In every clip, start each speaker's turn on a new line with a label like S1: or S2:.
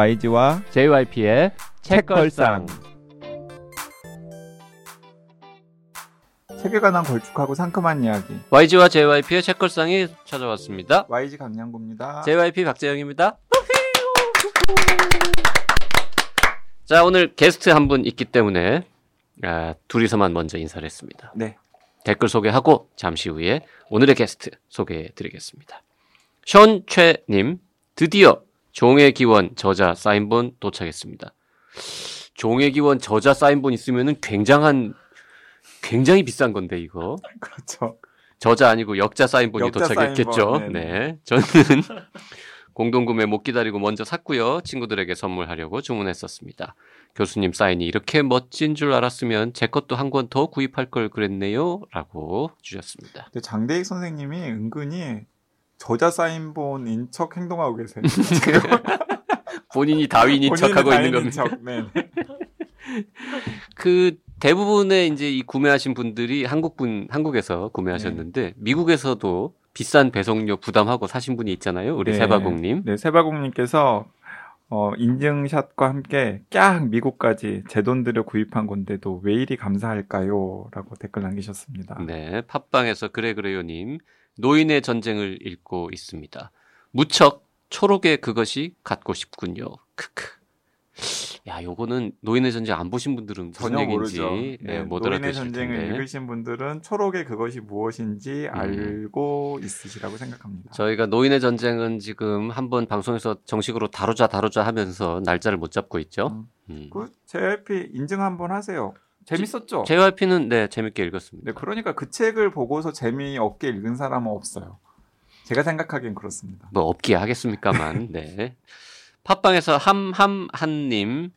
S1: YG와
S2: JYP의 책걸상.
S1: 책에 관한 걸쭉하고 상큼한 이야기.
S2: YG와 JYP의 책걸상이 찾아왔습니다.
S1: YG 강량구입니다.
S2: JYP 박재영입니다. 자, 오늘 게스트 한 분 있기 때문에 아, 둘이서만 먼저 인사를 했습니다.
S1: 네.
S2: 댓글 소개하고 잠시 후에 오늘의 게스트 소개해 드리겠습니다. 션최님, 드디어 종의 기원 저자 사인본 도착했습니다. 종의 기원 저자 사인본 있으면은 굉장한 굉장히 비싼 건데 이거
S1: 그렇죠.
S2: 저자 아니고 역자 사인본이
S1: 역자
S2: 도착했겠죠.
S1: 사인본,
S2: 네,
S1: 네네.
S2: 저는 공동구매 못 기다리고 먼저 샀고요. 친구들에게 선물하려고 주문했었습니다. 교수님 사인이 이렇게 멋진 줄 알았으면 제 것도 한 권 더 구입할 걸 그랬네요. 라고 주셨습니다.
S1: 장대익 선생님이 은근히 저자 사인본 인 척 행동하고 계세요.
S2: 본인이 다윈인 척하고 있는 겁니다.
S1: 척, 네.
S2: 그 대부분의 이제 이 구매하신 분들이 한국분 한국에서 구매하셨는데 미국에서도 비싼 배송료 부담하고 사신 분이 있잖아요. 우리
S1: 네.
S2: 세바공님.
S1: 네, 세바공님께서 어, 인증샷과 함께 깍 미국까지 제 돈 들여 구입한 건데도 왜 이리 감사할까요? 라고 댓글 남기셨습니다.
S2: 네, 팟빵에서 그래 그래요님 노인의 전쟁을 읽고 있습니다. 무척 초록의 그것이 갖고 싶군요. 크크. 야, 요거는 노인의 전쟁 안 보신 분들은 무슨
S1: 전혀
S2: 얘기인지
S1: 모르죠.
S2: 예,
S1: 네,
S2: 못
S1: 노인의 전쟁을
S2: 텐데.
S1: 읽으신 분들은 초록의 그것이 무엇인지
S2: 음.
S1: 알고 있으시라고 생각합니다.
S2: 저희가 노인의 전쟁은 지금 한번 방송에서 정식으로 다루자 다루자 하면서 날짜를 못 잡고 있죠. 음.
S1: 그 JYP 인증 한번 하세요. 재밌었죠?
S2: JYP는 네 재밌게 읽었습니다.
S1: 네, 그러니까 그 책을 보고서 재미없게 읽은 사람은 없어요. 제가 생각하기엔 그렇습니다.
S2: 뭐 없기에 하겠습니까만. 네. 팟빵에서 함함한님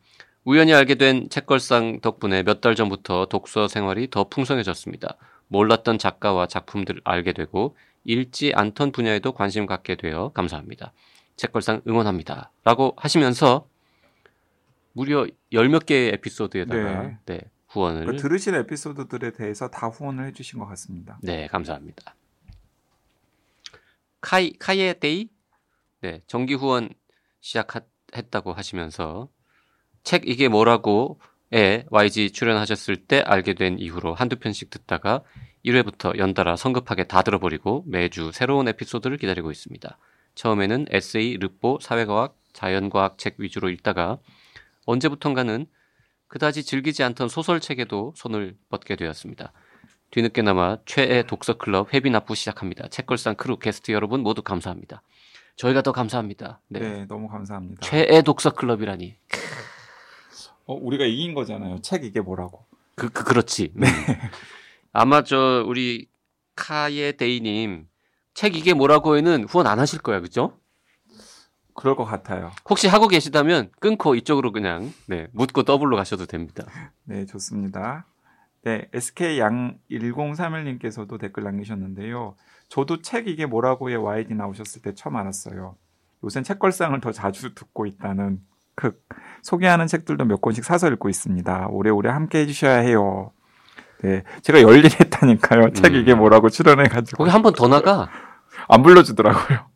S2: 우연히 알게 된 책걸상 덕분에 몇 달 전부터 독서 생활이 더 풍성해졌습니다. 몰랐던 작가와 작품들을 알게 되고 읽지 않던 분야에도 관심 갖게 되어 감사합니다. 책걸상 응원합니다. 라고 하시면서 무려 열 몇 개의 에피소드에다가
S1: 네.
S2: 네, 후원을
S1: 그 들으신 에피소드들에 대해서 다 후원을 해주신 것 같습니다.
S2: 네, 감사합니다. 카이 카이에 데이 네, 정기 후원 시작했다고 하시면서 책 이게 뭐라고 에 YD 출연하셨을 때 알게 된 이후로 한두 편씩 듣다가 1회부터 연달아 성급하게 다 들어버리고 매주 새로운 에피소드를 기다리고 있습니다. 처음에는 에세이, 르포, 사회과학, 자연과학 책 위주로 읽다가 언제부턴가는 그다지 즐기지 않던 소설책에도 손을 뻗게 되었습니다. 뒤늦게나마 최애 독서클럽 회비 납부 시작합니다. 책걸상 크루 게스트 여러분 모두 감사합니다. 저희가 더 감사합니다.
S1: 네,
S2: 네.
S1: 너무 감사합니다.
S2: 최애 독서클럽이라니.
S1: 어, 우리가 이긴 거잖아요. 책 이게 뭐라고?
S2: 그, 그 그렇지. 네. 아마 저 우리 카예 데이님 책 이게 뭐라고에는 후원 안 하실 거야, 그죠?
S1: 그럴 것 같아요.
S2: 혹시 하고 계시다면 끊고 이쪽으로 그냥 네, 묻고 더블로 가셔도 됩니다.
S1: 네, 좋습니다. 네, SK 양 1031님께서도 댓글 남기셨는데요. 저도 책 이게 뭐라고에 YD 나오셨을 때 처음 알았어요. 요샌 책걸상을 더 자주 듣고 있다는 그 소개하는 책들도 몇 권씩 사서 읽고 있습니다. 오래오래 함께 해주셔야 해요. 네, 제가 열일했다니까요. 책
S2: 음.
S1: 이게 뭐라고 출연해가지고
S2: 거기 한 번 더 나가.
S1: 안 불러주더라고요.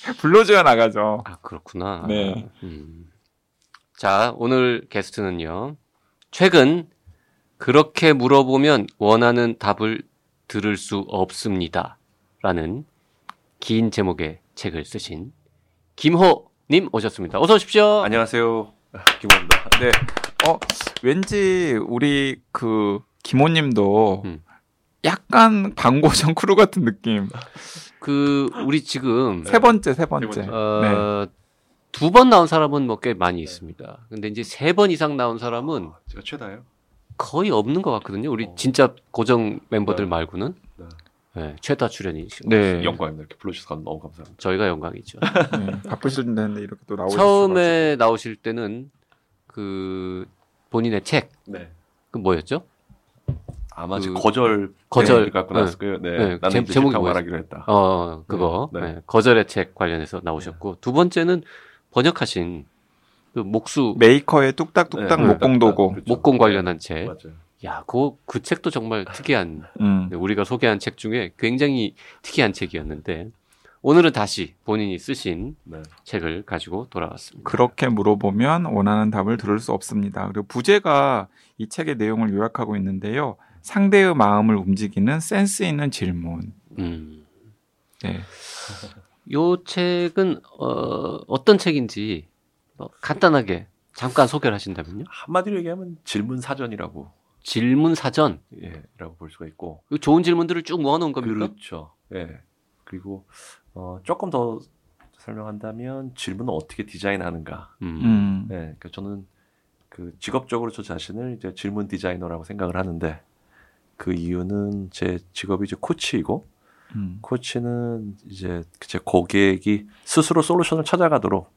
S1: 불러줘야 나가죠.
S2: 아 그렇구나.
S1: 네.
S2: 음. 자 오늘 게스트는요. 최근 그렇게 물어보면 원하는 답을 들을 수 없습니다.라는 긴 제목의 책을 쓰신 김호님 오셨습니다. 어서 오십시오.
S3: 안녕하세요. 김호입니다.
S1: 네. 어, 왠지 우리 그 김호님도
S2: 음.
S1: 약간 반고정 크루 같은 느낌.
S2: 그 우리 지금
S1: 세 번째, 세 번째.
S3: 세 번째.
S2: 어, 두번 나온 사람은 뭐 꽤 많이 있습니다. 근데 이제 세 번 이상 나온 사람은
S3: 제가 최다예요.
S2: 거의 없는 것 같거든요. 우리
S3: 어.
S2: 진짜 고정 멤버들
S3: 네.
S2: 말고는
S3: 네.
S2: 네, 최다 출연이시고
S1: 네.
S3: 영광입니다. 이렇게 불러주셔서 너무 감사합니다.
S2: 저희가 영광이죠.
S1: 네. 바쁘실 텐데 이렇게 또 나오셔서.
S2: 처음에 나오실 때는 그 본인의 책그
S3: 네.
S2: 뭐였죠?
S3: 아마
S2: 그-
S3: 지금 거절
S2: 거절,
S3: 네, 갖고
S2: 네.
S3: 나왔을 거예요. 네.
S2: 네,
S3: 나는
S2: 제- 뭐였어요?
S3: 말하기로 했다.
S2: 어 그거
S3: 네, 네.
S2: 네, 거절의 책 관련해서 나오셨고 두 번째는 번역하신 그 목수
S1: 메이커의 뚝딱뚝딱
S3: 네,
S1: 목공도고.
S3: 그렇죠.
S2: 목공 관련한 책.
S3: 맞아요.
S2: 야, 그, 그 책도 정말 특이한
S1: 음.
S2: 네, 우리가 소개한 책 중에 굉장히 특이한 책이었는데 오늘은 다시 본인이 쓰신
S3: 네.
S2: 책을 가지고 돌아왔습니다.
S1: 그렇게 물어보면 원하는 답을 들을 수 없습니다. 그리고 부제가 이 책의 내용을 요약하고 있는데요. 상대의 마음을 움직이는 센스 있는 질문.
S2: 음.
S1: 네.
S2: 요 책은 어, 어떤 책인지 어, 간단하게 잠깐 소개를 하신다면요.
S3: 한마디로 얘기하면 질문 사전이라고
S2: 질문 사전.
S3: 예 라고 볼 수가 있고
S2: 요 좋은 질문들을 쭉 모아놓은 겁니까?
S3: 그렇죠. 예. 그리고 어, 조금 더 설명한다면 질문을 어떻게 디자인하는가.
S2: 음.
S1: 음.
S3: 네, 그러니까 저는 그 직업적으로 저 자신을 이제 질문 디자이너라고 생각을 하는데 그 이유는 제 직업이 이제 코치이고
S1: 음.
S3: 코치는 이제 제 고객이 스스로 솔루션을 찾아가도록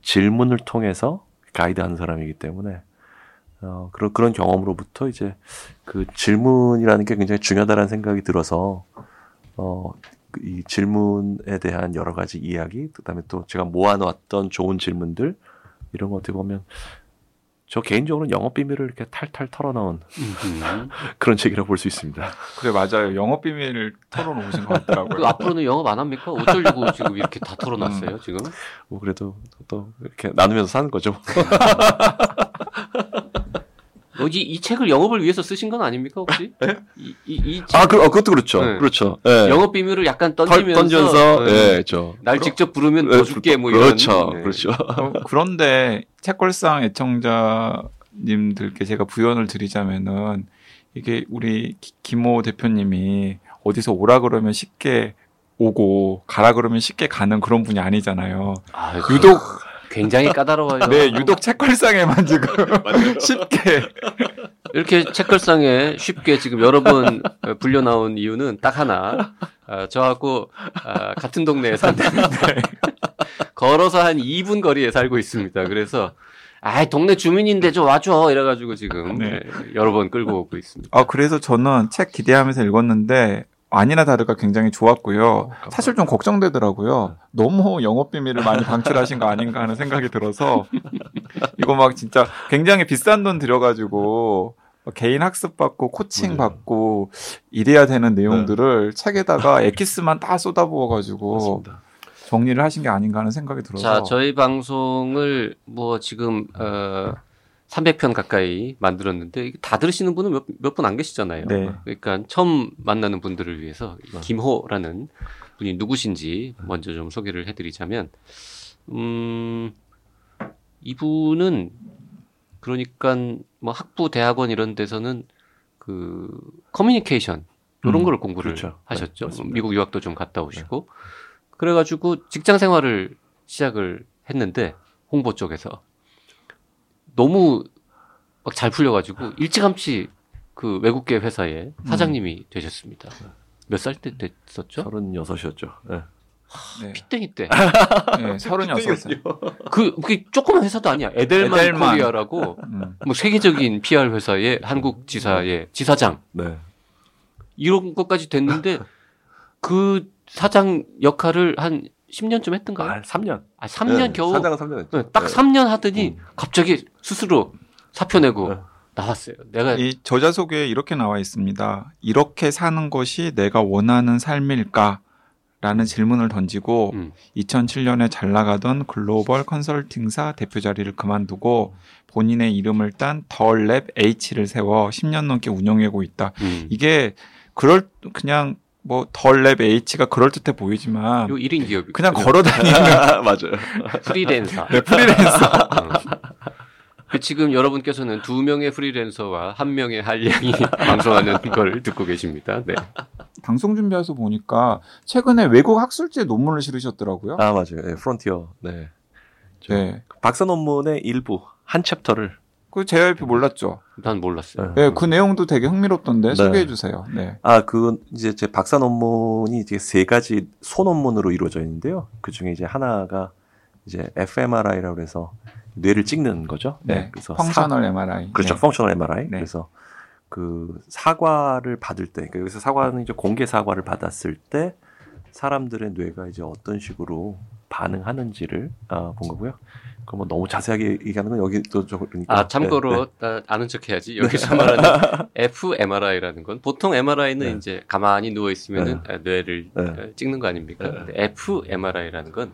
S3: 질문을 통해서 가이드하는 사람이기 때문에 어, 그런 그런 경험으로부터 이제 그 질문이라는 게 굉장히 중요하다는 생각이 들어서 어, 그이 질문에 대한 여러 가지 이야기, 그다음에 또 제가 모아놓았던 좋은 질문들 이런 거 어떻게 보면 저 개인적으로는 영업 비밀을 이렇게 탈탈 털어놓은
S2: 음.
S3: 그런 책이라고 볼 수 있습니다.
S1: 그래 맞아요. 영업 비밀을 털어놓으신
S2: 것그
S1: 같더라고요.
S2: 앞으로는 영업 안 합니까? 어쩌려고 지금 이렇게 다 털어놨어요, 지금?
S3: 뭐 그래도 또 이렇게 나누면서 사는 거죠.
S2: 여기 이 책을 영업을 위해서 쓰신 건 아닙니까, 혹시? 이, 이, 이 책,
S3: 아, 그, 어, 그것도 그렇죠.
S2: 네.
S3: 그렇죠. 예.
S2: 영업 비밀을 약간
S3: 털-
S2: 던지면서,
S3: 던져서,
S2: 네.
S3: 예, 저.
S2: 날 직접 부르면
S3: 예,
S2: 더 줄게, 뭐 이런.
S3: 그렇죠.
S2: 네.
S3: 그렇죠.
S1: 어, 그런데 책걸상 애청자님들께 제가 부연을 드리자면은 이게 우리 기- 김호 대표님이 어디서 오라 그러면 쉽게 오고 가라 그러면 쉽게 가는 그런 분이 아니잖아요.
S2: 아,
S1: 유독
S2: 굉장히 까다로워요.
S1: 네 유독 책걸상에만 지금 쉽게
S2: 이렇게 책걸상에 쉽게 지금 여러 번 어, 불려 나온 이유는 딱 하나. 아, 저하고 아, 같은 동네에 산다는데 걸어서 한 2분 거리에 살고 있습니다. 그래서 아, 동네 주민인데 좀 와줘 이래가지고 지금
S1: 네.
S2: 네, 여러 번 끌고 오고 있습니다.
S1: 아 그래서 저는 책 기대하면서 읽었는데 아니나 다를까 굉장히 좋았고요. 사실 좀 걱정되더라고요. 너무 영업 비밀을 많이 방출하신 거 아닌가 하는 생각이 들어서 이거 막 진짜 굉장히 비싼 돈 들여가지고 개인 학습 받고 코칭
S3: 맞아요.
S1: 받고 이래야 되는 내용들을 책에다가 엑기스만 다 쏟아부어가지고
S3: 맞습니다.
S1: 정리를 하신 게 아닌가 하는 생각이 들어서
S2: 자, 저희 방송을 뭐 지금 어 300편 가까이 만들었는데 다 들으시는 분은 몇 분 안 계시잖아요.
S1: 네.
S2: 그러니까 처음 만나는 분들을 위해서 김호라는 분이 누구신지 먼저 좀 소개를 해드리자면, 음, 이분은 그러니까 뭐 학부 대학원 이런 데서는 그 커뮤니케이션 이런
S1: 음,
S2: 거를 공부를
S3: 그렇죠. 네,
S2: 하셨죠.
S3: 맞습니다.
S2: 미국 유학도 좀 갔다 오시고 그래가지고 직장 생활을 시작을 했는데 홍보 쪽에서 너무 막 잘 풀려가지고 일찌감치 그 외국계 회사의 사장님이 되셨습니다. 몇 살 때 됐었죠?
S3: 36이었죠. 예.
S1: 네.
S2: 핏덩이 때.
S1: 네, 36살.
S2: 그, 그게 조그만 회사도 아니야. 에델만,
S1: 에델만.
S2: 코리아라고
S1: 음.
S2: 뭐 세계적인 PR 회사의 한국 지사의 지사장
S3: 네.
S2: 이런 것까지 됐는데 그 사장 역할을 한 10년쯤 했던가요?
S3: 아, 3년.
S2: 아, 3년 겨우
S3: 사장은 3년 했죠.
S2: 네, 딱
S3: 네.
S2: 3년 하더니
S3: 음.
S2: 갑자기 스스로 사표 내고
S3: 네.
S2: 나왔어요. 내가
S1: 이 저자 소개에 이렇게 나와 있습니다. 이렇게 사는 것이 내가 원하는 삶일까? 라는 질문을 던지고
S2: 음.
S1: 2007년에 잘 나가던 글로벌 컨설팅사 대표 자리를 그만두고 본인의 이름을 딴 덜랩 H를 세워 10년 넘게 운영하고 있다.
S2: 음.
S1: 이게 그럴 그냥 뭐 더랩 H가 그럴 듯해 보이지만
S2: 요 1인 기업이
S1: 그냥 걸어 다니는
S3: 맞아요.
S2: 프리랜서.
S1: 네, 프리랜서.
S2: 어. 그 지금 여러분께서는 두 명의 프리랜서와 한 명의 한량이 방송하는 걸 듣고 계십니다. 네.
S1: 방송 준비해서 보니까 최근에 외국 학술지에 논문을 실으셨더라고요.
S3: 아, 맞아요. 예, 프론티어. 네. 저
S1: 네.
S3: 박사 논문의 일부, 한 챕터를.
S1: 그 JYP 몰랐죠.
S2: 난 몰랐어요.
S1: 네, 그 내용도 되게 흥미롭던데
S3: 네.
S1: 소개해 주세요. 네.
S3: 아, 그, 이제 제 박사 논문이 이제 세 가지 소논문으로 이루어져 있는데요. 그 중에 이제 하나가 이제 fMRI라고 해서 뇌를 찍는 거죠.
S1: 네.
S3: 그래서
S1: 펑셔널 MRI.
S3: 그렇죠.
S1: 네.
S3: 펑셔널 MRI.
S1: 네.
S3: 그래서 그 사과를 받을 때, 그러니까 여기서 사과는 이제 공개 사과를 받았을 때 사람들의 뇌가 이제 어떤 식으로 반응하는지를 아, 본 거고요. 그뭐 너무 자세하게 얘기하는 건 여기 또 그러니까.
S2: 아 참고로
S3: 네,
S2: 나 아는 척 해야지. 여기서 말하는 fMRI라는 건 보통 MRI는
S3: 네.
S2: 이제 가만히 누워 있으면은 아, 뇌를
S3: 네.
S2: 어, 찍는 거 아닙니까?
S3: 네.
S2: 근데 fMRI라는 건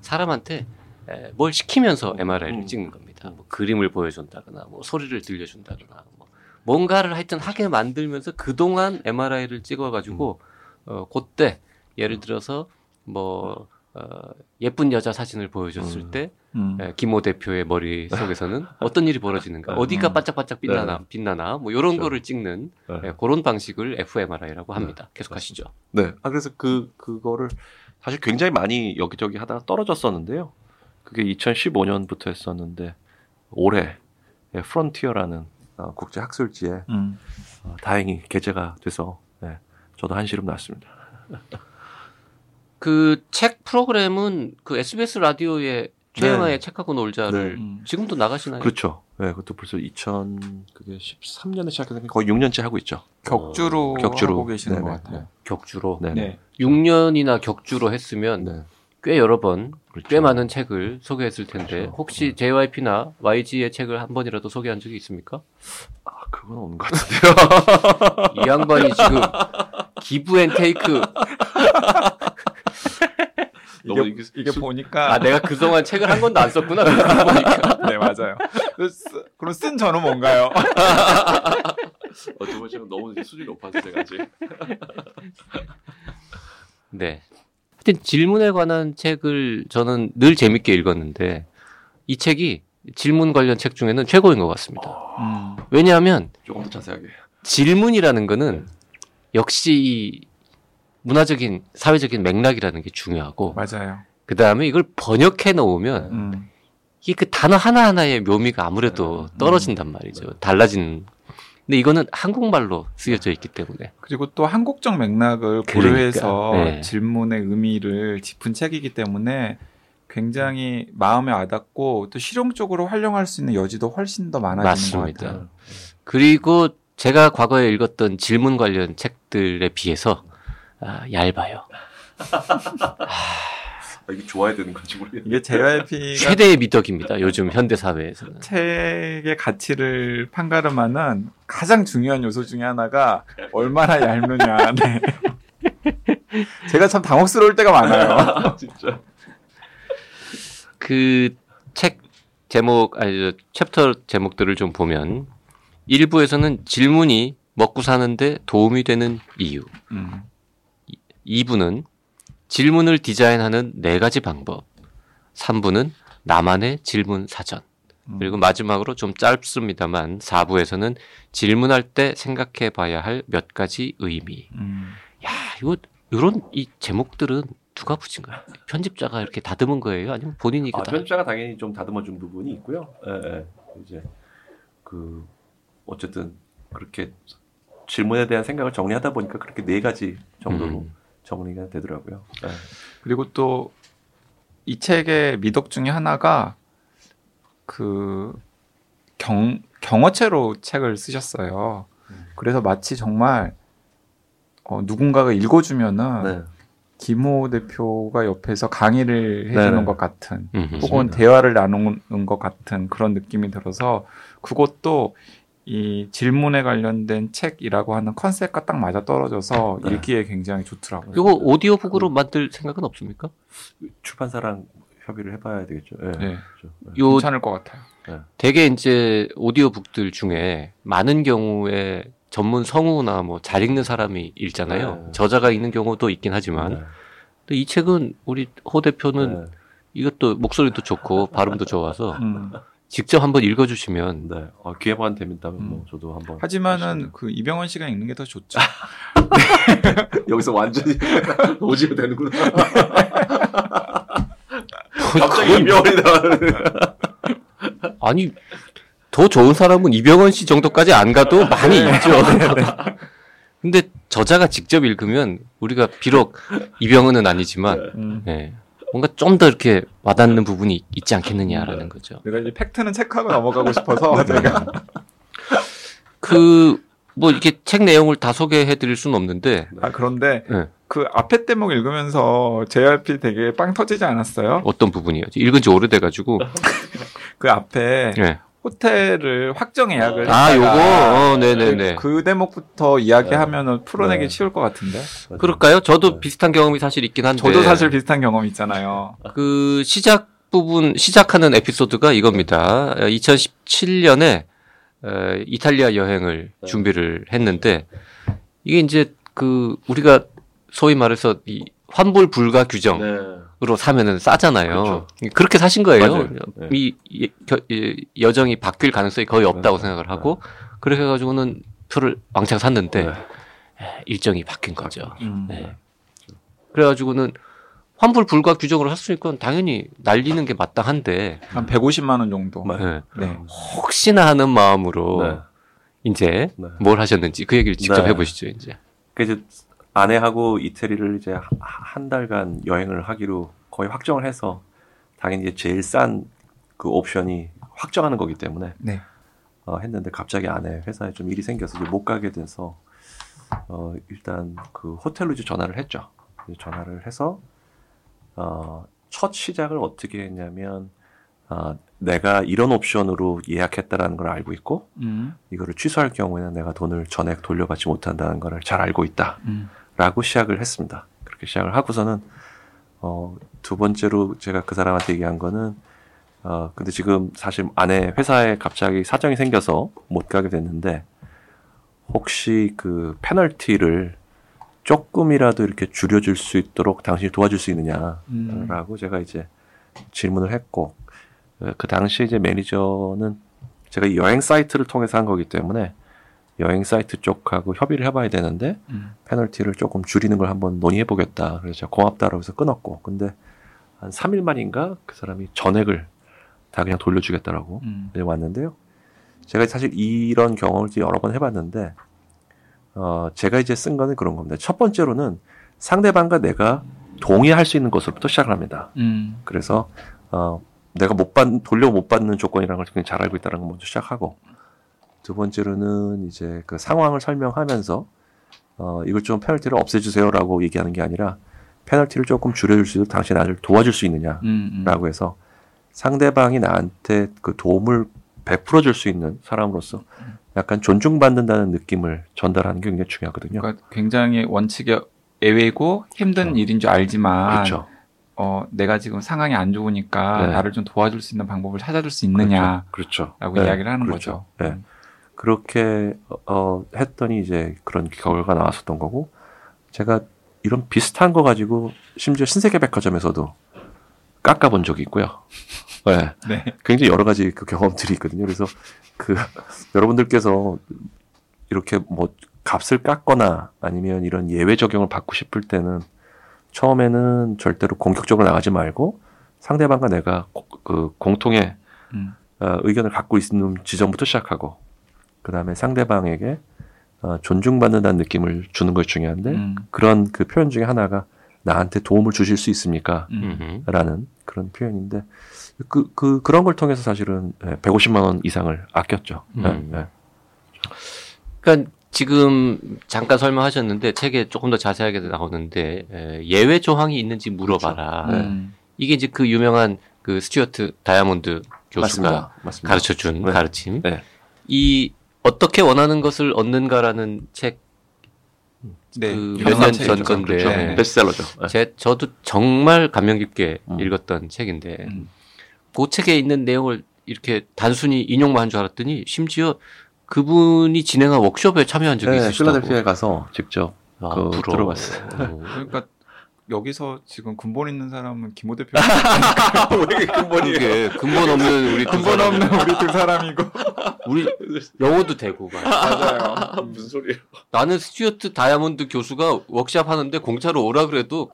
S2: 사람한테 에, 뭘 시키면서 MRI를
S3: 음.
S2: 찍는 겁니다. 뭐 그림을 보여준다거나, 뭐 소리를 들려준다거나, 뭐 뭔가를 하여튼 하게 만들면서 그 동안 MRI를 찍어가지고 어 그때 예를 들어서 뭐 어, 예쁜 여자 사진을 보여줬을
S3: 음.
S2: 때
S1: 음.
S2: 예, 김모 대표의 머리 속에서는 어떤 일이 벌어지는가,
S3: 네.
S2: 어디가
S1: 음.
S2: 반짝반짝 빛나나, 빛나나, 뭐 이런
S3: 그렇죠.
S2: 거를 찍는
S3: 네.
S2: 예, 그런 방식을 fMRI라고 합니다. 계속하시죠.
S3: 네. 아 그래서 그 그거를 사실 굉장히 많이 여기저기 하다가 떨어졌었는데요. 그게 2015년부터 했었는데 올해 예, 프론티어라는 어, 국제 학술지에
S1: 음.
S3: 어, 다행히 게재가 돼서 예, 저도 한시름 났습니다.
S2: 그 책 프로그램은 그 SBS 라디오의 최영아의 책하고 놀자를
S1: 네. 음.
S2: 지금도 나가시나요?
S3: 그렇죠. 예, 그것도 벌써 2000 그게 13년에 시작해서 거의 6년째 하고 있죠.
S1: 격주로,
S3: 격주로.
S1: 하고 계시는
S3: 네네,
S1: 것 같아요.
S2: 격주로.
S3: 네.
S1: 네.
S2: 6년이나 격주로 했으면
S3: 네.
S2: 꽤 여러 번,
S3: 그렇죠.
S2: 꽤 많은 책을 소개했을 텐데
S3: 그렇죠.
S2: 혹시 JYP나 YG의 책을 한 번이라도 소개한 적이 있습니까?
S3: 아, 그건 없는 것 같은데요.
S2: 이 양반이 지금 기브 앤 테이크
S3: 너무
S1: 이게,
S3: 이게
S1: 이게
S3: 수-
S1: 보니까
S2: 아 내가 그동안 책을 한 권도 안 썼구나 보니까
S1: 네 맞아요. 그 쓰- 그럼 쓴 저는 뭔가요?
S3: 어떻게 보시면 너무 수준이 높아서 제가 아직.
S2: 네 하여튼 질문에 관한 책을 저는 늘 재밌게 읽었는데 이 책이 질문 관련 책 중에는 최고인 것 같습니다
S1: 음.
S2: 왜냐하면
S3: 조금 더 자세하게.
S2: 질문이라는 거는 역시 이 문화적인 사회적인 맥락이라는 게 중요하고
S1: 맞아요.
S2: 그 다음에 이걸 번역해 놓으면
S1: 음.
S2: 이게 그 단어 하나 하나의 묘미가 아무래도 떨어진단 말이죠. 달라진. 근데 이거는 한국말로 쓰여져 있기 때문에.
S1: 그리고 또 한국적 맥락을
S2: 그러니까,
S1: 고려해서
S2: 네.
S1: 질문의 의미를 짚은 책이기 때문에 굉장히 마음에 와닿고 또 실용적으로 활용할 수 있는 여지도 훨씬 더 많아지는
S2: 맞습니다.
S1: 것 같아요.
S2: 그리고 제가 과거에 읽었던 질문 관련 책들에 비해서 아, 얇아요.
S3: 아, 이게 좋아야 되는 건지 모르겠네.
S1: 이게 JYP가
S2: 최대의 미덕입니다. 요즘 현대 사회에서는.
S1: 책의 가치를 판가름하는 가장 중요한 요소 중에 하나가 얼마나 얇느냐. 네. 제가 참 당혹스러울 때가 많아요.
S3: 진짜.
S2: 그 책 제목 아니 저 챕터 제목들을 좀 보면 일부에서는 질문이 먹고 사는데 도움이 되는 이유.
S1: 음.
S2: 2부는 질문을 디자인하는 네 가지 방법. 3부는 나만의 질문 사전.
S1: 음.
S2: 그리고 마지막으로 좀 짧습니다만 4부에서는 질문할 때 생각해 봐야 할 몇 가지 의미.
S1: 음.
S2: 야, 이거 이런 이 제목들은 누가 붙인 거야? 편집자가 이렇게 다듬은 거예요? 아니면 본인이
S3: 아, 편집자가 당연히 좀 다듬어 준 부분이 있고요. 예, 예. 이제 그 어쨌든 그렇게 질문에 대한 생각을 정리하다 보니까 그렇게 네 가지 정도로
S2: 음.
S3: 정리가 되더라고요. 예.
S1: 그리고 또 이 책의 미덕 중에 하나가 그 경, 경어체로 책을 쓰셨어요.
S3: 음.
S1: 그래서 마치 정말 어, 누군가가 읽어주면은
S3: 네.
S1: 김호 대표가 옆에서 강의를 해주는
S3: 네네.
S1: 것 같은
S2: 음,
S1: 혹은 대화를 나누는 것 같은 그런 느낌이 들어서 그것도 이 질문에 관련된 책이라고 하는 컨셉과 딱 맞아 떨어져서
S3: 네.
S1: 읽기에 굉장히 좋더라고요.
S2: 이거 오디오북으로 만들 생각은 없습니까?
S3: 출판사랑 협의를 해봐야 되겠죠. 예.
S1: 네.
S3: 그렇죠. 예.
S2: 요
S1: 괜찮을 것 같아요.
S2: 되게 이제 오디오북들 중에 많은 경우에 전문 성우나 뭐 잘 읽는 사람이 읽잖아요.
S3: 네.
S2: 저자가 읽는 경우도 있긴 하지만
S3: 네.
S2: 근데 이 책은 우리 호 대표는
S3: 네.
S2: 이것도 목소리도 좋고 발음도 좋아서
S1: 음.
S2: 직접 한번 읽어주시면
S3: 네. 어, 기회만 되면다면 뭐
S1: 음.
S3: 저도 한번.
S1: 하지만은 그 이병헌 씨가 읽는 게 더 좋죠.
S3: 여기서 완전히 오지게 되는구나.
S2: 뭐
S3: 갑자기 이병헌이 나오는.
S2: 아니 더 좋은 사람은 이병헌 씨 정도까지 안 가도 많이 있죠. 근데 저자가 직접 읽으면 우리가 비록 이병헌은 아니지만
S1: 음.
S2: 예, 뭔가 좀 더 이렇게 와닿는 부분이 있- 있지 않겠느냐라는 거죠.
S1: 내가 이제 팩트는 체크하고 넘어가고 싶어서 제가
S2: 그 뭐 이렇게 책 내용을 다 소개해 드릴 수는 없는데
S1: 아 그런데
S2: 예.
S1: 그 앞에 대목 읽으면서 JRP 되게 빵 터지지 않았어요?
S2: 어떤 부분이요? 읽은 지 오래돼 가지고.
S1: 그 앞에
S2: 네.
S1: 호텔을 확정 예약을
S2: 아,
S1: 했다가
S2: 요거? 어, 네네네.
S1: 그 대목부터 이야기하면은 풀어내기
S3: 네.
S1: 쉬울 것 같은데.
S2: 그럴까요? 저도
S3: 네.
S2: 비슷한 경험이 사실 있긴 한데.
S1: 저도 사실 비슷한 경험 있잖아요.
S2: 그 시작 부분 시작하는 에피소드가 이겁니다. 2017년에 어, 이탈리아 여행을
S3: 네.
S2: 준비를 했는데 이게 이제 그 우리가 소위 말해서 이 환불 불가 규정 으로
S3: 네.
S2: 사면은 싸잖아요.
S3: 그렇죠.
S2: 그렇게 사신 거예요.
S3: 네.
S2: 이, 이- 겨- 이 여정이 바뀔 가능성이 거의 없다고
S3: 네.
S2: 생각을 하고 그렇게 해가지고는 표를 왕창 샀는데
S3: 네.
S2: 에, 일정이 바뀐 거죠.
S1: 음.
S2: 네. 그래가지고는 환불 불가 규정으로 샀으니까 당연히 날리는 게 마땅한데
S1: 한 150만 원 정도.
S3: 네.
S2: 네.
S1: 네.
S2: 혹시나 하는 마음으로
S3: 네.
S2: 이제
S3: 네.
S2: 뭘 하셨는지 그 얘기를 직접
S3: 네.
S2: 해보시죠 이제.
S3: 그 이제 아내하고 이태리를 이제 하- 한 달간 여행을 하기로 거의 확정을 해서 당연히 이제 제일 싼 그 옵션이 확정하는 거기 때문에
S1: 네.
S3: 어, 했는데 갑자기 아내 회사에 좀 일이 생겨서 이제 못 가게 돼서 어, 일단 그 호텔로 이제 전화를 했죠. 이제 전화를 해서 어, 첫 시작을 어떻게 했냐면 어, 내가 이런 옵션으로 예약했다라는 걸 알고 있고
S1: 음.
S3: 이거를 취소할 경우에는 내가 돈을 전액 돌려받지 못한다는 걸 잘 알고 있다.
S1: 음.
S3: 라고 시작을 했습니다. 그렇게 시작을 하고서는 어, 두 번째로 제가 그 사람한테 얘기한 거는 어, 근데 지금 사실 아내 회사에 갑자기 사정이 생겨서 못 가게 됐는데 혹시 그 페널티를 조금이라도 이렇게 줄여줄 수 있도록 당신이 도와줄 수 있느냐라고
S1: 음.
S3: 제가 이제 질문을 했고 어, 그 당시 이제 매니저는 제가 이 여행 사이트를 통해서 한 거기 때문에 여행 사이트 쪽하고 협의를 해봐야 되는데
S1: 음.
S3: 페널티를 조금 줄이는 걸 한번 논의해 보겠다. 그래서 제가 고맙다라고 해서 끊었고 근데 한 3일 만인가 그 사람이 전액을 다 그냥 돌려주겠다라고
S1: 음.
S3: 왔는데요. 제가 사실 이런 경험을 여러 번 해봤는데, 어, 제가 이제 쓴 거는 그런 겁니다. 첫 번째로는 상대방과 내가 동의할 수 있는 것으로부터 시작을 합니다.
S1: 음.
S3: 그래서, 어, 내가 못 받, 돌려 못 받는 조건이라는 걸 굉장히 잘 알고 있다는 걸 먼저 시작하고, 두 번째로는 이제 그 상황을 설명하면서, 어, 이걸 좀 페널티를 없애주세요라고 얘기하는 게 아니라, 페널티를 조금 줄여줄 수 있도록 당신 나를 도와줄 수 있느냐.
S1: 음. 음.
S3: 라고 해서 상대방이 나한테 그 도움을 베풀어 줄 수 있는 사람으로서 약간 존중받는다는 느낌을 전달하는 게 굉장히 중요하거든요.
S1: 그러니까 굉장히 원칙에 예외고 힘든
S3: 그렇죠.
S1: 일인 줄 알지만
S3: 그렇죠.
S1: 어, 내가 지금 상황이 안 좋으니까
S3: 네.
S1: 나를 좀 도와줄 수 있는 방법을 찾아줄 수 있느냐라고
S3: 그렇죠. 그렇죠.
S1: 이야기를 하는
S3: 그렇죠.
S1: 거죠.
S3: 네. 그렇게 어, 어, 했더니 이제 그런 결과가 나왔었던 거고 제가 이런 비슷한 거 가지고 심지어 신세계 백화점에서도 깎아본 적이 있고요. 네.
S1: 네.
S3: 굉장히 여러 가지 그 경험들이 있거든요. 그래서 그 여러분들께서 이렇게 뭐 값을 깎거나 아니면 이런 예외 적용을 받고 싶을 때는 처음에는 절대로 공격적으로 나가지 말고 상대방과 내가 고- 그 공통의
S1: 음.
S3: 어, 의견을 갖고 있는 지점부터 시작하고 그 다음에 상대방에게 어, 존중받는다는 느낌을 주는 것이 중요한데
S1: 음.
S3: 그런 그 표현 중에 하나가 나한테 도움을 주실 수 있습니까?
S1: 음.
S3: 라는 그런 표현인데 그, 그 그런 걸 통해서 사실은 예, 150만 원 이상을 아꼈죠. 네,
S2: 음.
S3: 네.
S2: 그러니까 지금 잠깐 설명하셨는데 책에 조금 더 자세하게 나오는데 에, 예외 조항이 있는지 물어봐라.
S3: 네.
S1: 음.
S2: 이게 이제 그 유명한 그 스튜어트 다이아몬드 교수가
S3: 맞습니다. 맞습니다.
S2: 가르쳐 준
S3: 네.
S2: 가르침.
S3: 네.
S2: 이 어떻게 원하는 것을 얻는가라는 책
S1: 네.
S2: 그
S1: 유명한
S2: 몇년
S1: 책이죠.
S2: 전 건데.
S3: 그렇죠.
S1: 네.
S3: 베스트셀러죠. 네.
S2: 제 저도 정말 감명 깊게
S3: 음.
S2: 읽었던 책인데
S1: 음.
S2: 그 책에 있는 내용을 이렇게 단순히 인용만 한 줄 알았더니 심지어 그분이 진행한 워크숍에 참여한 적이
S3: 네,
S2: 있으시다고.
S3: 필라델피아에 가서 직접
S2: 아,
S3: 그. 들어봤어요.
S2: 어.
S1: 그러니까 여기서 지금 근본 있는 사람은 김호 대표.
S3: 왜
S2: 그게 근본 없는 우리 두
S1: 근본. 없는 우리 두 사람이고.
S2: 우리 영어도 되고 막.
S1: 맞아요.
S3: 무슨 소리예요?
S2: 나는 스튜어트 다이아몬드 교수가 워크샵 하는데 공짜로 오라 그래도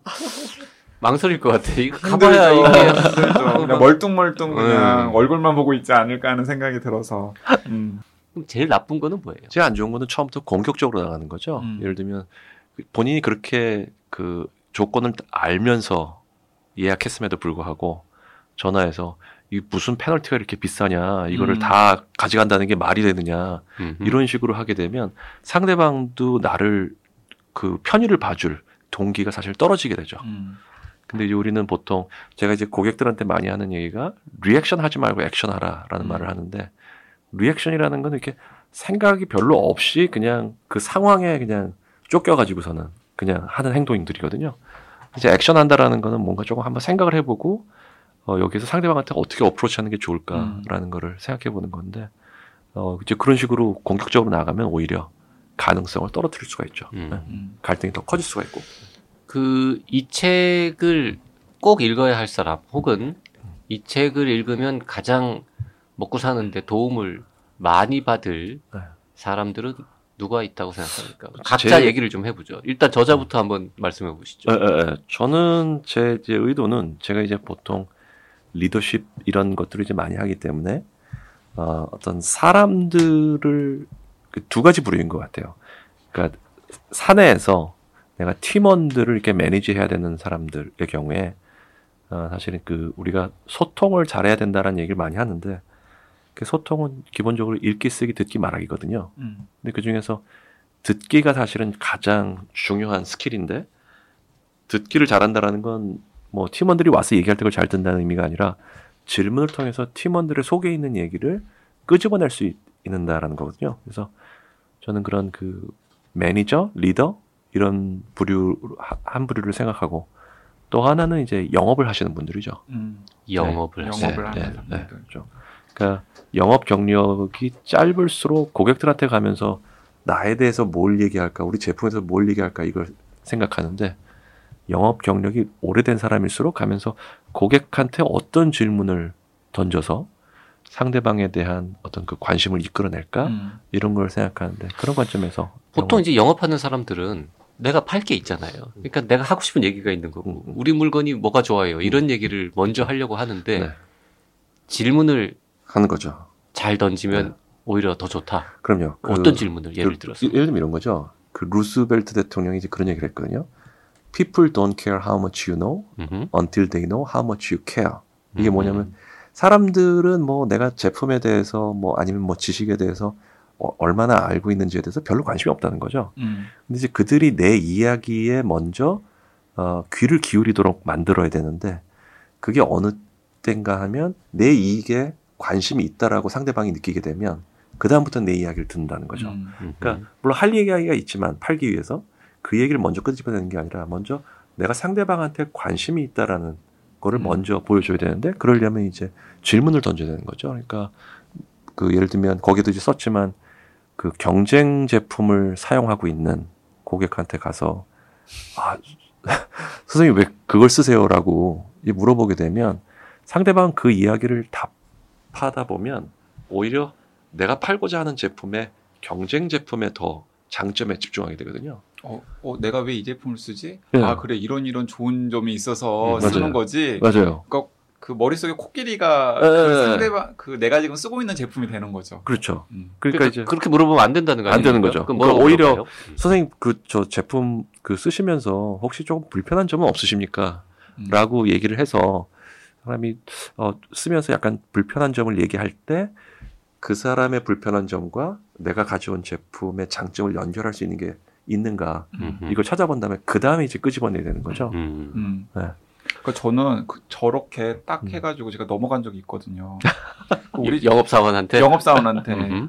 S2: 망설일 것 같아. 이거 가봐야
S1: 힘들죠.
S2: 이게.
S1: 그냥 멀뚱멀뚱 그냥
S2: 음.
S1: 얼굴만 보고 있지 않을까 하는 생각이 들어서. 음.
S2: 그럼 제일 나쁜 거는 뭐예요?
S3: 제일 안 좋은 거는 처음부터 공격적으로 나가는 거죠.
S1: 음.
S3: 예를 들면 본인이 그렇게 그 조건을 알면서 예약했음에도 불구하고 전화해서 이 무슨 페널티가 이렇게 비싸냐 이거를
S1: 음.
S3: 다 가져간다는 게 말이 되느냐
S2: 음흠.
S3: 이런 식으로 하게 되면 상대방도 나를 그 편의를 봐줄 동기가 사실 떨어지게 되죠.
S1: 음.
S3: 근데 이제 우리는 보통 제가 이제 고객들한테 많이 하는 얘기가 리액션 하지 말고 액션 하라라는
S1: 음.
S3: 말을 하는데 리액션이라는 건 이렇게 생각이 별로 없이 그냥 그 상황에 그냥 쫓겨가지고서는 그냥 하는 행동들이거든요. 이제 액션 한다라는 거는 뭔가 조금 한번 생각을 해보고 어, 여기서 상대방한테 어떻게 어프로치하는 게 좋을까라는 거를 생각해 보는 건데 어, 이제 그런 식으로 공격적으로 나가면 오히려 가능성을 떨어뜨릴 수가 있죠.
S2: 음.
S3: 네.
S1: 음.
S3: 갈등이 더 커질 수가 있고.
S2: 그 이 책을 꼭 읽어야 할 사람 혹은 이 책을 읽으면 가장 먹고 사는데 도움을 많이 받을
S3: 네.
S2: 사람들은 누가 있다고 생각합니까? 각자
S3: 제-
S2: 얘기를 좀 해보죠. 일단 저자부터 한번 말씀해 보시죠.
S3: 에, 에, 에. 저는 제, 제 의도는 제가 이제 보통 리더십 이런 것들을 이제 많이 하기 때문에 어, 어떤 사람들을 그두 가지 부류인 것 같아요. 그러니까 사내에서 내가 팀원들을 이렇게 매니지해야 되는 사람들의 경우에 어, 사실은 그 우리가 소통을 잘해야 된다라는 얘기를 많이 하는데 그 소통은 기본적으로 읽기 쓰기 듣기 말하기거든요.
S1: 음.
S3: 근데 그 중에서 듣기가 사실은 가장 중요한 스킬인데 듣기를 잘한다라는 건 뭐 팀원들이 와서 얘기할 때 그걸 잘 듣는다는 의미가 아니라 질문을 통해서 팀원들의 속에 있는 얘기를 끄집어낼 수 있, 있는다라는 거거든요. 그래서 저는 그런 그 매니저, 리더 이런 부류 하- 한 부류를 생각하고 또 하나는 이제 영업을 하시는 분들이죠.
S1: 음.
S2: 영업을
S1: 네. 영업을
S3: 네,
S1: 하는
S3: 네,
S1: 사람들.
S3: 그렇죠. 그러니까 영업 경력이 짧을수록 고객들한테 가면서 나에 대해서 뭘 얘기할까, 우리 제품에서 뭘 얘기할까 이걸 생각하는데 영업 경력이 오래된 사람일수록 가면서 고객한테 어떤 질문을 던져서 상대방에 대한 어떤 그 관심을 이끌어낼까
S1: 음.
S3: 이런 걸 생각하는데 그런 관점에서
S2: 보통
S3: 영업-
S2: 이제 영업하는 사람들은 내가 팔 게 있잖아요. 그러니까 내가 하고 싶은 얘기가 있는 거고
S3: 음, 음.
S2: 우리 물건이 뭐가 좋아요 이런 얘기를 먼저 하려고 하는데
S3: 네.
S2: 질문을
S3: 하는 거죠.
S2: 잘 던지면
S3: 네.
S2: 오히려 더 좋다.
S3: 그럼요. 그-
S2: 어떤 질문을 예를
S3: 그-
S2: 들어서
S3: 예를 들면 이런 거죠. 그 루스벨트 대통령이 이제 그런 얘기를 했거든요. People don't care how much you know
S2: 음흠.
S3: until they know how much you care. 이게
S2: 음.
S3: 뭐냐면 사람들은 뭐 내가 제품에 대해서 뭐 아니면 뭐 지식에 대해서 어, 얼마나 알고 있는지에 대해서 별로 관심이 없다는 거죠.
S1: 음.
S3: 근데 이제 그들이 내 이야기에 먼저 어, 귀를 기울이도록 만들어야 되는데 그게 어느 때인가 하면 내 이익에 관심이 있다라고 상대방이 느끼게 되면 그 다음부터 내 이야기를 듣는다는 거죠.
S1: 음.
S3: 그러니까 물론 할 얘기가 있지만 팔기 위해서 그 얘기를 먼저 끄집어내는 게 아니라 먼저 내가 상대방한테 관심이 있다라는 거를
S1: 음.
S3: 먼저 보여줘야 되는데 그러려면 이제 질문을 던져야 되는 거죠. 그러니까 그 예를 들면 거기도 이제 썼지만 그 경쟁 제품을 사용하고 있는 고객한테 가서 아 선생님 왜 그걸 쓰세요라고 이 물어보게 되면 상대방 그 이야기를 답 하다 보면 오히려 내가 팔고자 하는 제품의 경쟁 제품에 더 장점에 집중하게 되거든요.
S1: 어, 어, 내가 왜 이 제품을 쓰지?
S3: 예.
S1: 아, 그래. 이런 이런 좋은 점이 있어서
S2: 음,
S1: 쓰는
S3: 맞아요.
S1: 거지.
S3: 맞아요.
S1: 그러니까 그 머릿속에 코끼리가
S3: 예,
S1: 그. 상대방 그 내가 지금 쓰고 있는 제품이 되는 거죠.
S3: 그렇죠.
S1: 음.
S3: 그러니까,
S2: 그러니까
S3: 이제
S2: 그렇게 물어보면 안 된다는
S3: 거안 되는? 거죠. 그러니까 오히려
S2: 물어봐요?
S3: 선생님 그 저 제품 그 쓰시면서 혹시 조금 불편한 점은 없으십니까?
S1: 음.
S3: 라고 얘기를 해서 사람이 어, 쓰면서 약간 불편한 점을 얘기할 때 그 사람의 불편한 점과 내가 가져온 제품의 장점을 연결할 수 있는 게 있는가
S1: 음.
S2: 음흠.
S3: 이걸 찾아본 다음에 그 다음에 이제 끄집어내야 되는 거죠.
S2: 음.
S1: 음.
S3: 네.
S1: 그러니까 저는 그 저렇게 딱
S3: 음.
S1: 해가지고 제가 넘어간 적이 있거든요. 그 우리
S2: 영업 사원한테
S1: 영업사원한테
S2: 음흠.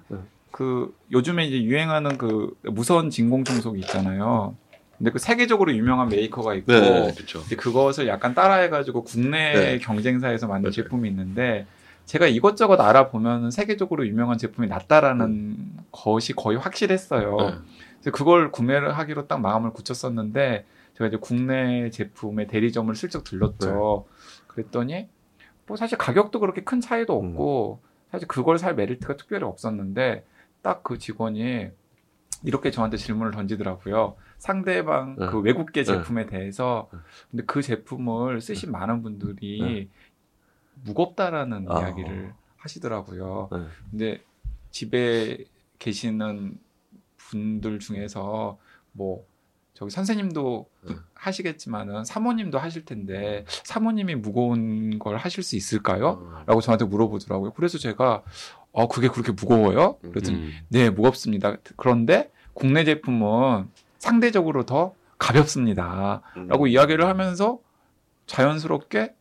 S1: 그 요즘에 이제 유행하는 그 무선 진공 청소기 있잖아요. 근데 그 세계적으로 유명한 메이커가 있고
S3: 그렇죠.
S1: 이제 그것을 약간 따라해가지고 국내
S3: 네.
S1: 경쟁사에서 만든
S3: 맞아요.
S1: 제품이 있는데 제가 이것저것 알아보면 세계적으로 유명한 제품이 낫다라는 것이 거의 확실했어요.
S3: 네.
S1: 그래서 그걸 구매를 하기로 딱 마음을 굳혔었는데 제가 이제 국내 제품의 대리점을 슬쩍 들렀죠. 그랬더니 뭐 사실 가격도 그렇게 큰 차이도 없고 사실 그걸 살 메리트가 특별히 없었는데 딱 그 직원이 이렇게 저한테 질문을 던지더라고요. 상대방
S3: 네.
S1: 그 외국계
S3: 네.
S1: 제품에 대해서
S3: 네.
S1: 근데 그 제품을 쓰신 많은 분들이
S3: 네.
S1: 무겁다라는
S3: 아.
S1: 이야기를 하시더라고요.
S3: 네.
S1: 근데 집에 계시는 분들 중에서 뭐 저기 선생님도
S3: 네.
S1: 하시겠지만은 사모님도 하실 텐데 사모님이 무거운 걸 하실 수 있을까요?
S3: 어.
S1: 라고 저한테 물어보더라고요. 그래서 제가 어 그게 그렇게 무거워요? 그랬더니
S2: 음.
S1: 네 무겁습니다. 그런데 국내 제품은 상대적으로 더 가볍습니다.
S3: 음.
S1: 라고 이야기를 하면서 자연스럽게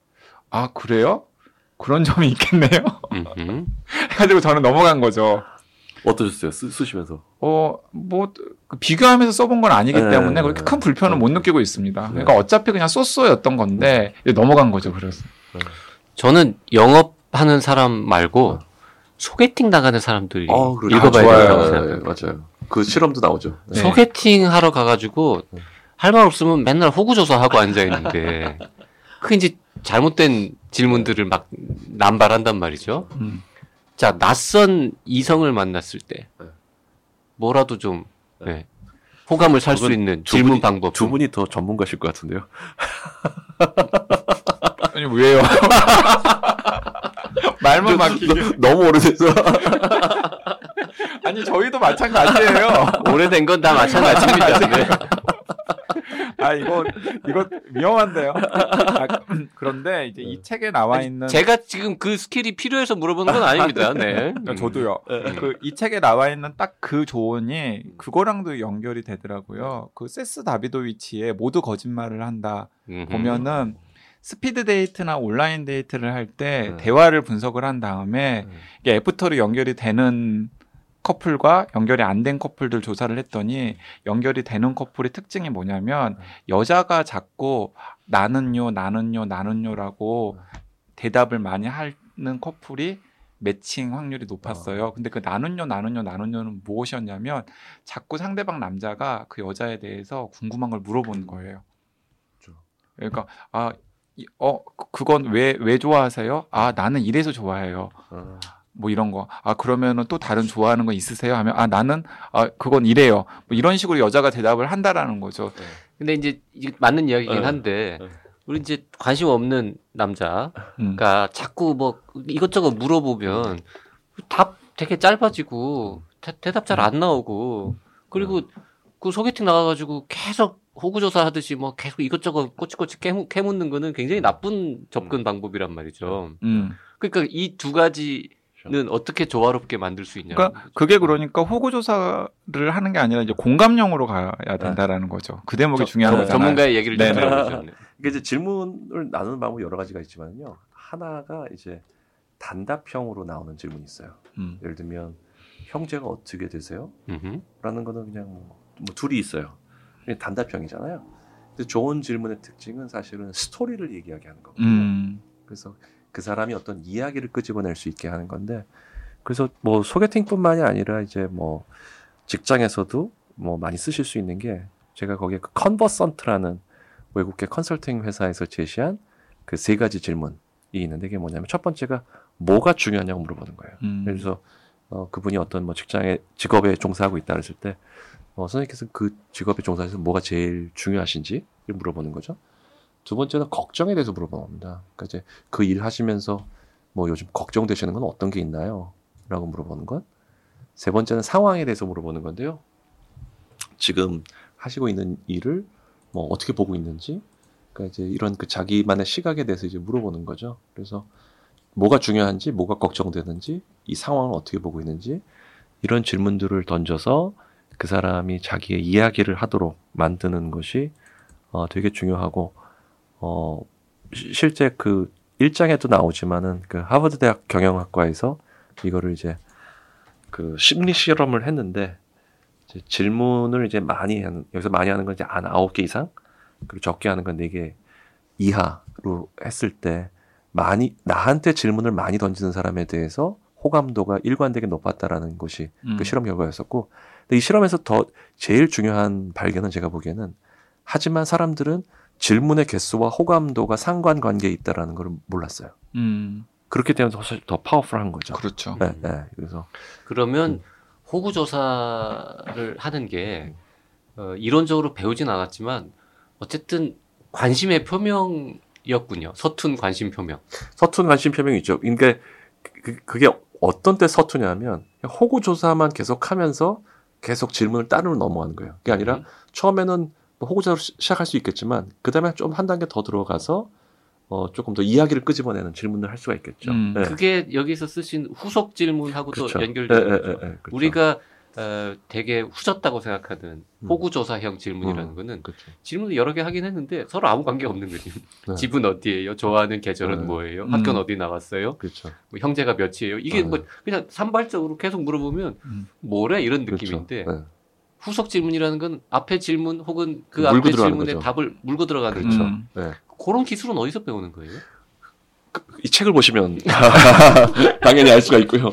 S1: 아 그래요? 그런 점이 있겠네요. 해가지고 저는 넘어간 거죠.
S3: 어떠셨어요? 쓰, 쓰시면서.
S1: 어, 뭐, 그 비교하면서 써본 건 아니기
S3: 네,
S1: 때문에
S3: 네,
S1: 그렇게
S3: 네.
S1: 큰 불편은
S3: 네.
S1: 못 느끼고 있습니다.
S3: 네.
S1: 그러니까 어차피 그냥 쏘쏘였던 건데 이제 넘어간 거죠. 그래서.
S2: 저는 영업하는 사람 말고 소개팅 나가는 사람들이
S3: 어, 그렇죠.
S2: 읽어봐야
S1: 아,
S2: 된다고
S1: 좋아요.
S2: 생각해요.
S3: 네, 맞아요. 그 실험도 나오죠.
S1: 네.
S2: 소개팅 하러 가가지고
S3: 네.
S2: 할말 없으면 맨날 호구조사하고 앉아 있는데 그 이제 잘못된 질문들을 막 남발한단 말이죠.
S1: 음.
S2: 자 낯선 이성을 만났을 때
S3: 네.
S2: 뭐라도 좀 네, 호감을 살 수 있는
S3: 두
S2: 질문
S3: 분이-
S2: 방법
S3: 두 분이 더 전문가실 것 같은데요.
S1: 아니, 왜요? 말만 막히게.
S3: 너무 오래돼서.
S1: 아니, 저희도 마찬가지예요.
S2: 오래된 건 다 마찬가지입니다. 네.
S1: 아, 이거, 이거 위험한데요. 아, 그런데 이제 이 책에 나와 있는.
S2: 제가 지금 그 skill이 필요해서 물어보는 건 아닙니다. 네.
S1: 그러니까 저도요.
S3: 음.
S1: 그이 책에 나와 있는 딱 그 조언이 그거랑도 연결이 되더라고요. 그 세스 다비도위치의 모두 거짓말을 한다
S2: 음.
S1: 보면은 스피드 데이트나 온라인 데이트를 할때
S3: 네.
S1: 대화를 분석을 한 다음에 이게 애프터로 연결이 되는 커플과 연결이 안 된 커플들 조사를 했더니 연결이 되는 커플의 특징이 뭐냐면 여자가 자꾸 나는요, 나는요, 나는요라고 대답을 많이 하는 커플이 매칭 확률이 높았어요. 근데 그 나는요, 나는요, 나는요는 무엇이었냐면 자꾸 상대방 남자가 그 여자에 대해서 궁금한 걸 물어보는 거예요.
S3: 그렇죠.
S1: 그러니까 아, 이- 어, 그- 그건 왜왜 좋아하세요? 아, 나는 이래서 좋아해요.
S3: 어.
S1: 뭐 이런 거. 아, 그러면은 또 다른 좋아하는 거 있으세요? 하면 아, 나는 아, 그건 이래요. 뭐 이런 식으로 여자가 대답을 한다라는 거죠.
S2: 근데 이제 맞는 이야기긴
S3: 네.
S2: 한데
S3: 네.
S2: 우리 이제 관심 없는 남자가
S1: 음.
S2: 자꾸 뭐 이것저것 물어보면 답 되게 짧아지고 대, 대답 잘 안 나오고 그리고 그 소개팅 나가가지고 계속 호구조사 하듯이 뭐 계속 이것저것 꼬치꼬치 캐무, 캐묻는 거는 굉장히 나쁜 접근 방법이란 말이죠.
S1: 음.
S2: 그러니까 이 두 가지 는 어떻게 조화롭게 만들 수 있냐.
S1: 그러니까 그게 그러니까 호구 조사를 하는 게 아니라 이제 공감형으로 가야 된다라는 거죠. 그 대목이 중요한
S3: 저-
S1: 거잖아요.
S2: 전문가의 얘기를 좀
S1: 네네.
S2: 들어보죠. 네.
S3: 이게 이제 질문을 나누는 방법이 여러 가지가 있지만요. 하나가 이제 단답형으로 나오는 질문이 있어요.
S1: 음.
S3: 예를 들면 형제가 어떻게 되세요?
S2: 음흠.
S3: 라는 거는 그냥 뭐, 뭐 둘이 있어요. 단답형이잖아요. 근데 좋은 질문의 특징은 사실은 스토리를 얘기하게 하는 거거든요.
S1: 음.
S3: 그래서 그 사람이 어떤 이야기를 끄집어낼 수 있게 하는 건데 그래서 뭐 소개팅뿐만이 아니라 이제 뭐 직장에서도 뭐 많이 쓰실 수 있는 게 제가 거기에 그 컨버선트라는 외국계 컨설팅 회사에서 제시한 그 세 가지 질문이 있는데 이게 뭐냐면 첫 번째가 뭐가 중요하냐고 물어보는 거예요.
S1: 음.
S3: 그래서 어, 그분이 어떤 뭐 직장에 직업에 종사하고 있다 그랬을 때 어, 선생님께서 그 직업에 종사해서 뭐가 제일 중요하신지 물어보는 거죠. 두 번째는 걱정에 대해서 물어봅니다. 그러니까 이제 그 일 하시면서 뭐 요즘 걱정되시는 건 어떤 게 있나요? 라고 물어보는 것. 세 번째는 상황에 대해서 물어보는 건데요. 지금 하시고 있는 일을 뭐 어떻게 보고 있는지, 그러니까 이제 이런 그 자기만의 시각에 대해서 이제 물어보는 거죠. 그래서 뭐가 중요한지, 뭐가 걱정되는지, 이 상황을 어떻게 보고 있는지 이런 질문들을 던져서 그 사람이 자기의 이야기를 하도록 만드는 것이 어, 되게 중요하고 어, 시- 실제 그 일장에도 나오지만은 그 하버드 대학 경영학과에서 이거를 이제 그 심리 실험을 했는데 이제 질문을 이제 많이 하는 여기서 많이 하는 건 이제 한 아홉 개 이상 그리고 적게 하는 건 네 개 이하로 했을 때 많이 나한테 질문을 많이 던지는 사람에 대해서 호감도가 일관되게 높았다라는 것이
S1: 음.
S3: 그 실험 결과였었고 이 실험에서 더 제일 중요한 발견은 제가 보기에는 하지만 사람들은 질문의 개수와 호감도가 상관관계에 있다라는 걸 몰랐어요.
S1: 음.
S3: 그렇기 때문에 더, 더 파워풀한 거죠.
S1: 그렇죠.
S3: 네, 네. 그래서
S2: 그러면 호구 조사를 하는 게 어, 이론적으로 배우진 않았지만 어쨌든 관심의 표명이었군요. 서툰 관심 표명.
S3: 서툰 관심 표명이 있죠. 그러니까 그, 그게 어떤 때 서투냐면 호구 조사만 계속하면서 계속 질문을 따로 넘어가는 거예요. 그게 아니라
S2: 음.
S3: 처음에는 뭐 호구조사로 시- 시작할 수 있겠지만 그 다음에 좀 한 단계 더 들어가서 어, 조금 더 이야기를 끄집어내는 질문을 할 수가 있겠죠.
S1: 음.
S3: 네.
S2: 그게 여기서 쓰신 후속 질문하고도
S3: 그렇죠.
S2: 연결되는
S3: 예, 예,
S2: 거죠.
S3: 예, 예, 그렇죠.
S2: 우리가 어, 되게 후졌다고 생각하는
S3: 음.
S2: 호구조사형 질문이라는
S3: 음.
S2: 거는
S3: 그렇죠.
S2: 질문을 여러 개 하긴 했는데 서로 아무 관계 없는 거지.
S3: 네.
S2: 집은 어디예요? 좋아하는 계절은
S3: 네.
S2: 뭐예요?
S1: 음.
S2: 학교는 어디 나왔어요?
S3: 그렇죠.
S2: 뭐 형제가 몇이에요? 이게
S3: 네.
S2: 뭐 그냥 산발적으로 계속 물어보면
S1: 음.
S2: 뭐래 이런
S3: 그렇죠.
S2: 느낌인데
S3: 네.
S2: 후속 질문이라는 건 앞에 질문 혹은 그 앞에 질문에
S3: 거죠.
S2: 답을 물고 들어가는
S3: 그렇죠.
S2: 거죠.
S1: 음.
S3: 네.
S2: 그런 기술은 어디서 배우는 거예요?
S3: 이 책을 보시면 당연히 알 수가 있고요.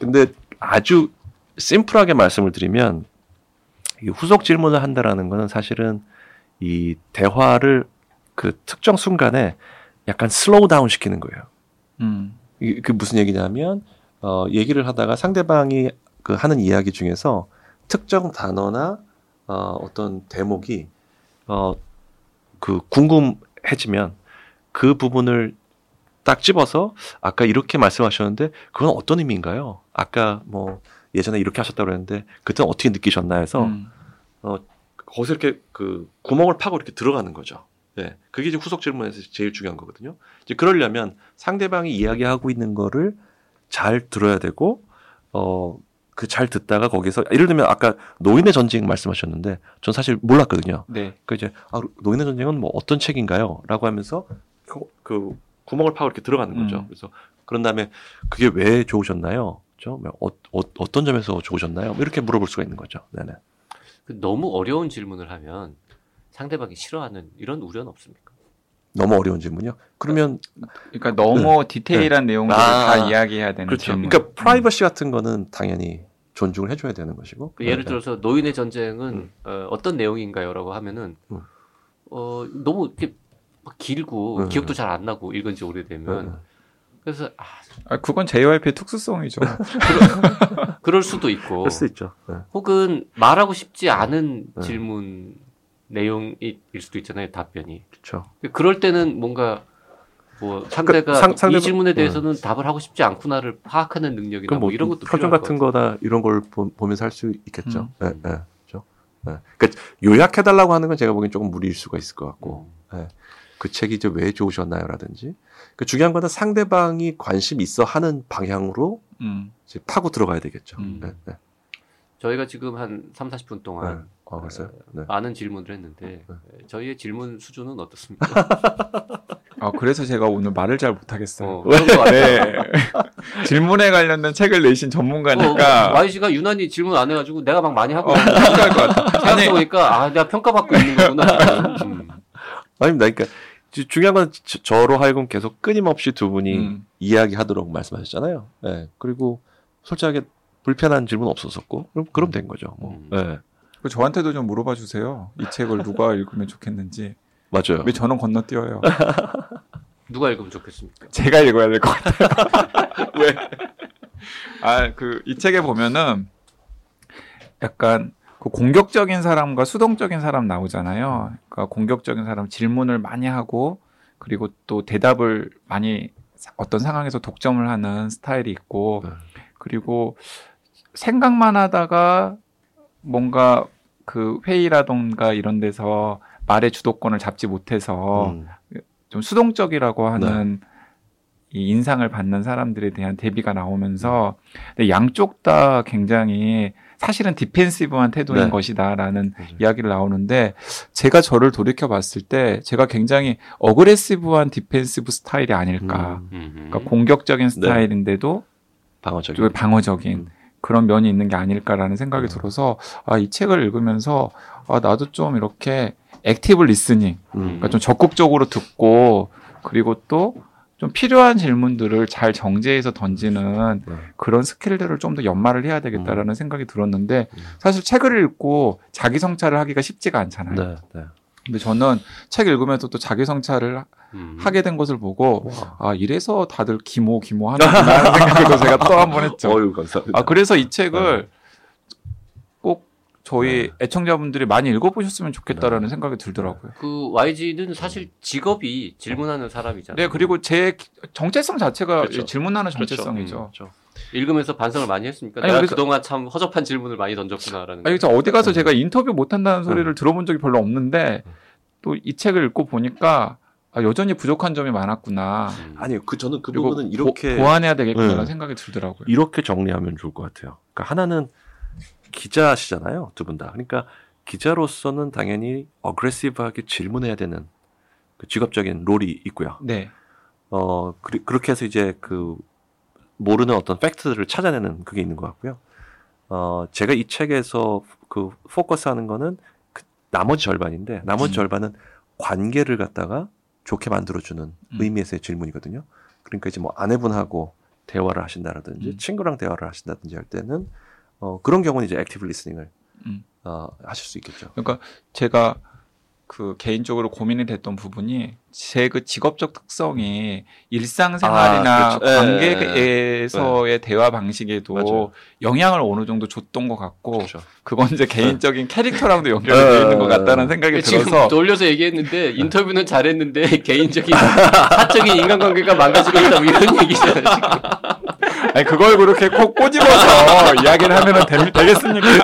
S3: 근데 아주 심플하게 말씀을 드리면 이 후속 질문을 한다라는 거는 사실은 이 대화를 그 특정 순간에 약간 slow down 시키는 거예요.
S1: 음.
S3: 이- 그 무슨 얘기냐면 어 얘기를 하다가 상대방이 그 하는 이야기 중에서 특정 단어나 어 어떤 대목이 어그 궁금해지면 그 부분을 딱 집어서 아까 이렇게 말씀하셨는데 그건 어떤 의미인가요? 아까 뭐 예전에 이렇게 하셨다고 그랬는데 그때는 어떻게 느끼셨나 해서
S1: 음.
S3: 거기서 이렇게 그 구멍을 파고 이렇게 들어가는 거죠. 예. 그게 이제 후속 질문에서 제일 중요한 거거든요. 이제 그러려면 상대방이 이야기하고 있는 거를 잘 들어야 되고, 어, 그 잘 듣다가 거기서, 예를 들면 아까 노인의 전쟁 말씀하셨는데, 전 사실 몰랐거든요.
S1: 네.
S3: 그 이제, 아, 노인의 전쟁은 뭐 어떤 책인가요? 라고 하면서 그, 그 구멍을 파고 이렇게 들어가는 거죠.
S1: 음.
S3: 그래서 그런 다음에 그게 왜 좋으셨나요? 죠 어, 어, 떤 점에서 좋으셨나요? 뭐 이렇게 물어볼 수가 있는 거죠. 네네.
S2: 그 너무 어려운 질문을 하면 상대방이 싫어하는 이런 우려는 없습니까?
S3: 너무 어려운 질문이요? 그러면
S1: 그러니까 너무 디테일한 내용들을
S3: 아,
S1: 다 이야기해야 되는
S3: 그렇죠.
S1: 질문.
S3: 그러니까 프라이버시 같은 거는 당연히 존중을 해줘야 되는 것이고.
S2: 그 예를
S3: 네.
S2: 들어서 노인의 전쟁은
S3: 음.
S2: 어, 떤 내용인가요?라고 하면은
S3: 음.
S2: 어, 너무 이렇게 막 길고
S3: 음.
S2: 기억도 잘 안 나고 읽은 지 오래되면
S3: 네.
S2: 그래서 아,
S1: 아, 그건 JYP의 특수성이죠.
S2: 그럴 수도 있고
S3: 그럴 수 있죠. 네.
S2: 혹은 말하고 싶지 않은
S3: 네.
S2: 질문 내용일 수도 있잖아요 답변이
S3: 그렇죠.
S2: 그럴 때는 뭔가 뭐 상대가
S3: 상- 상대방-
S2: 이 질문에 대해서는 답을 하고 싶지 않구나를 파악하는 능력이나 뭐
S3: 뭐
S2: 이런 것도
S3: 표정
S2: 필요할
S3: 같은
S2: 것
S3: 거다 이런 걸 보, 면서 할 수 있겠죠.
S1: 음.
S3: 네, 네, 그렇죠. 네. 그러니까 요약해달라고 하는 건 제가 보기엔 조금 무리일 수가 있을 것 같고.
S2: 같고
S3: 그 책이 이제 왜 좋으셨나요라든지 그 중요한 거는 상대방이 관심 있어 하는 방향으로
S1: 음.
S3: 이제 파고 들어가야 되겠죠.
S1: 음.
S3: 네, 네.
S2: 저희가 지금 한 3, 40분
S3: 네.
S2: 동안
S3: 아, 그랬어요? 네.
S2: 많은 질문을 했는데
S3: 네.
S2: 저희의 질문 수준은 어떻습니까?
S1: 아, 그래서 제가 오늘 말을 잘 못하겠어요.
S2: 어, 그런 것 같아요.
S1: 네. 질문에 관련된 책을 내신 전문가니까.
S2: 어, YG가 유난히 질문 안 해가지고 내가 막 많이 하고
S1: 어, 필요할 것 같아. 아니,
S2: 생각해 보니까 아 내가 평가받고 있는 거구나. 음.
S3: 아닙니다. 그러니까 주- 중요한 건 저- 저로 하여금 계속 끊임없이 두 분이
S1: 음.
S3: 이야기하도록 말씀하셨잖아요. 네. 그리고 솔직하게 불편한 질문 없었었고 그럼 그럼 된 거죠. 뭐.
S2: 음.
S3: 네.
S1: 그 저한테도 좀 물어봐 주세요. 이 책을 누가 읽으면 좋겠는지.
S3: 맞아요.
S1: 왜 저는 건너뛰어요?
S2: 누가 읽으면 좋겠습니까?
S1: 제가 읽어야 될 것 같아요. 왜? 아, 그, 이 책에 보면은 약간 그 공격적인 사람과 수동적인 사람 나오잖아요. 그러니까 공격적인 사람 질문을 많이 하고 그리고 또 대답을 많이 사- 어떤 상황에서 독점을 하는 스타일이 있고
S3: 네.
S1: 그리고 생각만 하다가 뭔가 그 회의라던가 이런 데서 말의 주도권을 잡지 못해서
S3: 음.
S1: 좀 수동적이라고 하는 이 인상을 받는 사람들에 대한 대비가 나오면서 근데 양쪽 다 굉장히 사실은 defensive한 태도인
S3: 네.
S1: 것이다라는
S3: 맞아요.
S1: 이야기를 나오는데 제가 저를 돌이켜 봤을 때 제가 굉장히 aggressive한 defensive 스타일이 아닐까.
S3: 음.
S2: 음.
S1: 그러니까 공격적인 스타일인데도
S3: 방어적인.
S1: 좀 방어적인
S3: 음.
S1: 그런 면이 있는 게 아닐까라는 생각이
S3: 음.
S1: 들어서 아, 이 책을 읽으면서 아, 나도 좀 이렇게 active listening
S3: 음.
S1: 그러니까 좀 적극적으로 듣고 그리고 또 좀 필요한 질문들을 잘 정제해서 던지는
S3: 네.
S1: 그런 skill들을 좀 더 연마를 해야
S3: 음.
S1: 되겠다라는 생각이 들었는데 사실 책을 읽고 자기 성찰을 하기가 쉽지가 않잖아요.
S3: 네, 네.
S1: 근데 저는 책 읽으면서 또 자기 성찰을
S2: 음.
S1: 하게 된 것을 보고
S3: 와.
S1: 아 이래서 다들 기모 기모 하는구나 하는 생각도 제가 또 한 번 했죠.
S3: 어유 감사합니다.
S1: 아 그래서 이 책을 꼭 저희
S3: 네.
S1: 애청자분들이 많이 읽어보셨으면 좋겠다라는 생각이 들더라고요.
S2: 그 YG는 사실 직업이 질문하는 사람이잖아요.
S1: 네 그리고 제 기- 정체성 자체가
S3: 그렇죠.
S1: 질문하는
S3: 그렇죠.
S1: 정체성이죠.
S3: 그렇죠.
S2: 읽으면서 반성을 많이 했습니까?
S1: 아니,
S2: 내가
S1: 그래서-
S2: 그동안 참 허접한 질문을 많이 던졌구나라는.
S1: 아니 저 어디 가서 제가 인터뷰 못 한다는 소리를 들어본 적이 별로 없는데
S3: 음.
S1: 또이 책을 읽고 보니까 아, 여전히 부족한 점이 많았구나.
S2: 음.
S3: 아니요, 그 저는 그 부분은 이렇게
S1: 보, 완해야 되겠구나라는
S3: 네.
S1: 생각이 들더라고요.
S3: 이렇게 정리하면 좋을 것 같아요. 그러니까 하나는 기자시잖아요, 두 분 다. 그러니까 기자로서는 당연히 어그레시브하게 질문해야 되는 그 직업적인 롤이 있고요.
S1: 네.
S3: 어 그, 그렇게 해서 이제 그 모르는 어떤 팩트들을 찾아내는 그게 있는 것 같고요. 어 제가 이 책에서 그 포커스 하는 거는 그 나머지 절반인데 나머지
S1: 음.
S3: 절반은 관계를 갖다가 좋게 만들어주는
S1: 음.
S3: 의미에서의 질문이거든요. 그러니까 이제 뭐 아내분하고 대화를 하신다라든지
S1: 음.
S3: 친구랑 대화를 하신다든지 할 때는 어 그런 경우는 이제 active listening을
S1: 음.
S3: 어 하실 수 있겠죠.
S1: 그러니까 제가 그 개인적으로 고민이 됐던 부분이 제 그 직업적 특성이 일상생활이나
S3: 아, 그렇죠.
S1: 관계에서의 대화 방식에도
S3: 맞아요.
S1: 영향을 어느 정도 줬던 것 같고
S3: 그렇죠.
S1: 그건 이제 개인적인 캐릭터랑도 연결이
S3: 네.
S1: 되어 있는 것 같다는 생각이
S2: 지금
S1: 들어서
S2: 돌려서 얘기했는데 인터뷰는 잘했는데 개인적인 사적인 인간관계가 망가지고 있다 뭐 이런 얘기잖아요.
S1: 아니 그걸 그렇게 꼭 꼬집어서 이야기를 하면은 되, 되겠습니까?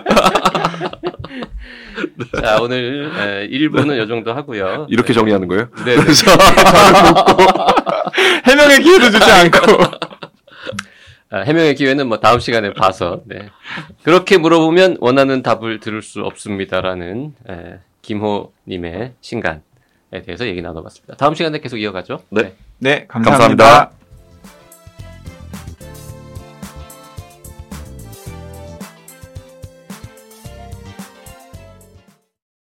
S2: 자 오늘 에, 1부는 이 정도 하고요.
S3: 이렇게 정리하는 거예요?
S2: 네. 네.
S1: 해명의 기회도 주지 않고
S2: 아, 해명의 기회는 뭐 다음 시간에 봐서 네. 그렇게 물어보면 원하는 답을 들을 수 없습니다라는 에, 김호님의 신간에 대해서 얘기 나눠봤습니다. 다음 시간에 계속 이어가죠.
S3: 네.
S1: 네 감사합니다.
S3: 감사합니다.